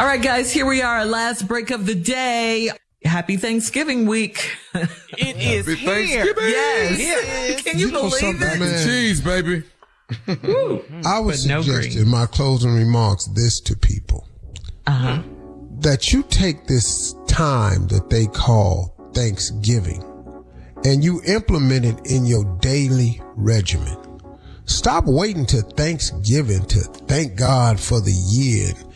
All right, guys, here we are, last break of the day. Happy Thanksgiving week. It is Happy here. Thanksgiving. Yes. Can you, You know believe something, it? man? Cheese, baby. I would But no suggest green. in my closing remarks this to people Uh-huh. that you take this time that they call Thanksgiving and you implement it in your daily regimen. Stop waiting to Thanksgiving to thank God for the year and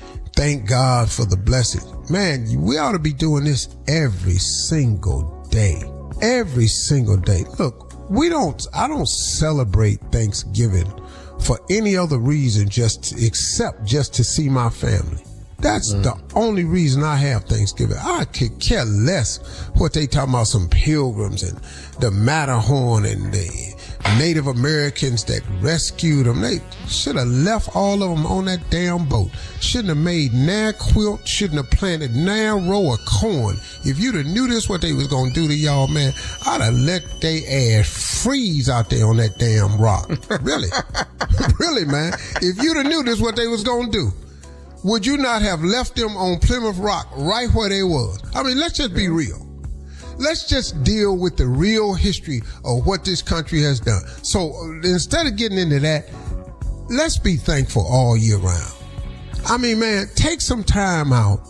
thank God for the blessing. Man, we ought to be doing this every single day. Every single day. Look, we don't, I don't celebrate Thanksgiving for any other reason just except just to see my family. That's mm. the only reason I have Thanksgiving. I could care less what they talking about some pilgrims and the Matterhorn and the Native Americans that rescued them. They should have left all of them on that damn boat. Shouldn't have made nan quilt. Shouldn't have planted nan row of corn. If you'd have knew this what they was gonna do to y'all, man, I'd have let they ass freeze out there on that damn rock. really, really, man. If you'd have knew this what they was gonna do would you not have left them on Plymouth Rock right where they was? I mean, let's just be real. Let's just deal with the real history of what this country has done. So uh, instead of getting into that, let's be thankful all year round. I mean, man, take some time out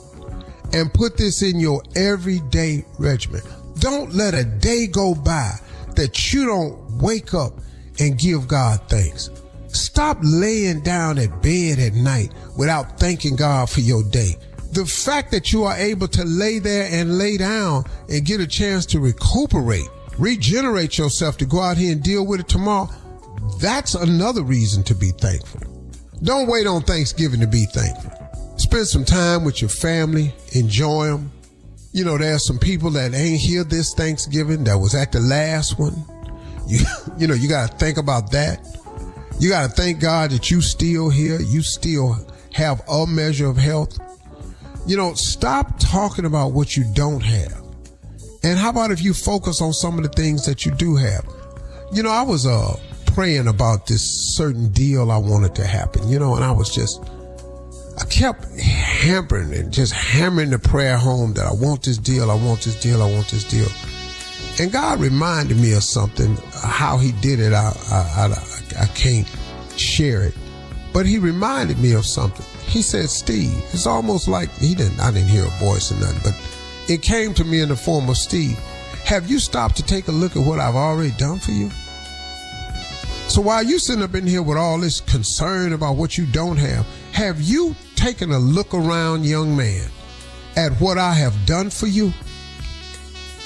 and put this in your everyday regimen. Don't let a day go by that you don't wake up and give God thanks. Stop laying down at bed at night without thanking God for your day. The fact that you are able to lay there and lay down and get a chance to recuperate, regenerate yourself to go out here and deal with it tomorrow, that's another reason to be thankful. Don't wait on Thanksgiving to be thankful. Spend some time with your family, enjoy them. You know, there's some people that ain't here this Thanksgiving that was at the last one. You, you know, you got to think about that. You got to thank God that you still here. You still have a measure of health. You know, stop talking about what you don't have. And how about if you focus on some of the things that you do have? You know, I was uh praying about this certain deal I wanted to happen, you know, and I was just I kept hammering and just hammering the prayer home that I want this deal, I want this deal, I want this deal. And God reminded me of something, how He did it. I, I, I, I can't share it, but He reminded me of something. He said, Steve, it's almost like He didn't, I didn't hear a voice or nothing, but it came to me in the form of Steve. Have you stopped to take a look at what I've already done for you? So while you sitting up in here with all this concern about what you don't have, Have you taken a look around, young man, at what I have done for you?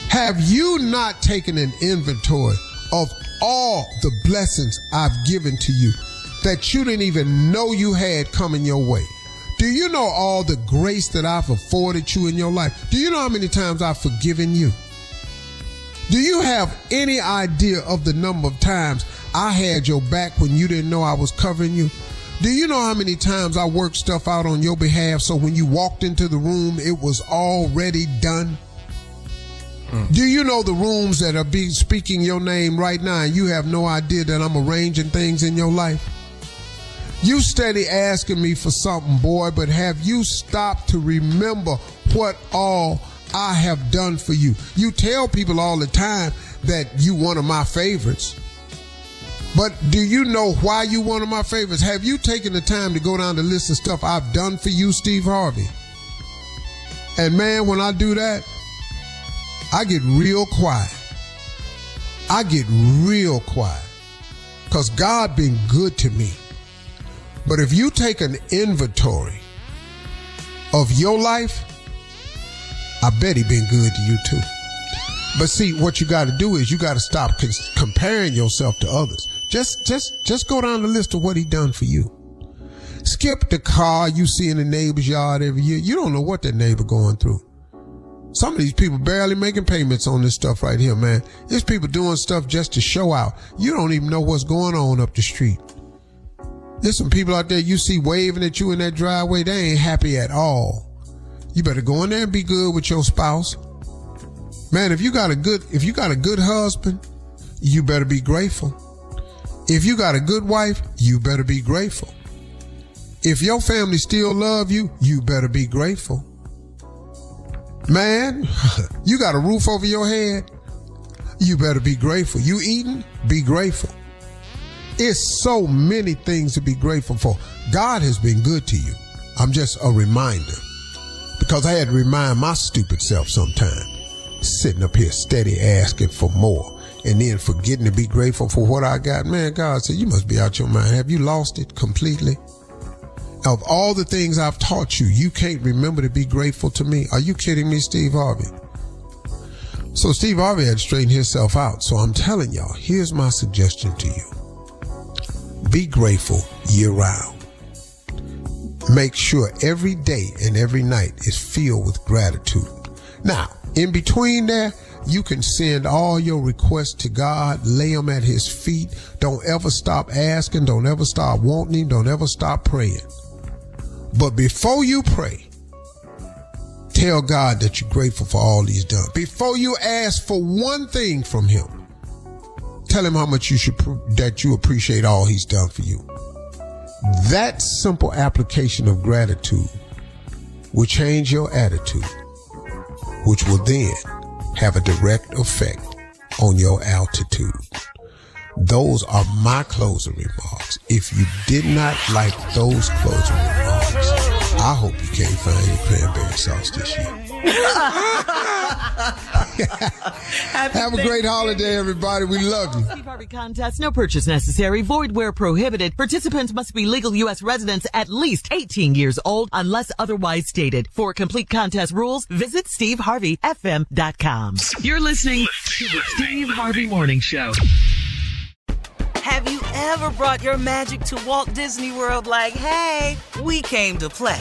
Have you not taken an inventory of all the blessings I've given to you that you didn't even know you had coming your way? Do you know all the grace that I've afforded you in your life? Do you know how many times I've forgiven you? Do you have any idea of the number of times I had your back when you didn't know I was covering you? Do you know how many times I worked stuff out on your behalf so when you walked into the room, it was already done? Mm. Do you know the rooms that are being speaking your name right now and you have no idea that I'm arranging things in your life? You steady asking me for something, boy, but have you stopped to remember what all I have done for you? You tell people all the time that you one of my favorites. But do you know why you one of my favorites? Have you taken the time to go down the list of stuff I've done for you, Steve Harvey? And man, when I do that, I get real quiet. I get real quiet. Because God been good to me. But if you take an inventory of your life, I bet he been good to you too. But see, what you got to do is you got to stop comparing yourself to others. Just, just, just go down the list of what he done for you. Skip the car you see in the neighbor's yard every year. You don't know what that neighbor going through. Some of these people barely making payments on this stuff right here, man. There's people doing stuff just to show out. You don't even know what's going on up the street. There's some people out there you see waving at you in that driveway. They ain't happy at all. You better go in there and be good with your spouse. Man, if you got a good, if you got a good husband, you better be grateful. If you got a good wife, you better be grateful. If your family still love you, you better be grateful. Man, you got a roof over your head, you better be grateful. You eating, be grateful. It's so many things to be grateful for. God has been good to you. I'm just a reminder because I had to remind my stupid self sometime, sitting up here steady asking for more and then forgetting to be grateful for what I got. Man, God said, you must be out your mind. Have you lost it completely? Of all the things I've taught you, you can't remember to be grateful to me. Are you kidding me, Steve Harvey? So Steve Harvey had straightened himself out. So I'm telling y'all, here's my suggestion to you. Be grateful year round. Make sure every day and every night is filled with gratitude. Now, in between there, you can send all your requests to God, lay them at his feet. Don't ever stop asking. Don't ever stop wanting. Don't ever stop praying. But before you pray, tell God that you're grateful for all he's done. Before you ask for one thing from him, tell him how much you should, that you appreciate all he's done for you. That simple application of gratitude will change your attitude, which will then have a direct effect on your altitude. Those are my closing remarks. If you did not like those closing remarks, I hope you can't find your cranberry sauce this year. Have a great holiday, everybody. We love you. Steve Harvey contest. No purchase necessary. Void where prohibited. Participants must be legal U.S. residents at least 18 years old unless otherwise stated. For complete contest rules, visit SteveHarveyFM.com. You're listening to the Steve Harvey Morning Show. Have you ever brought your magic to Walt Disney World like, hey, we came to play?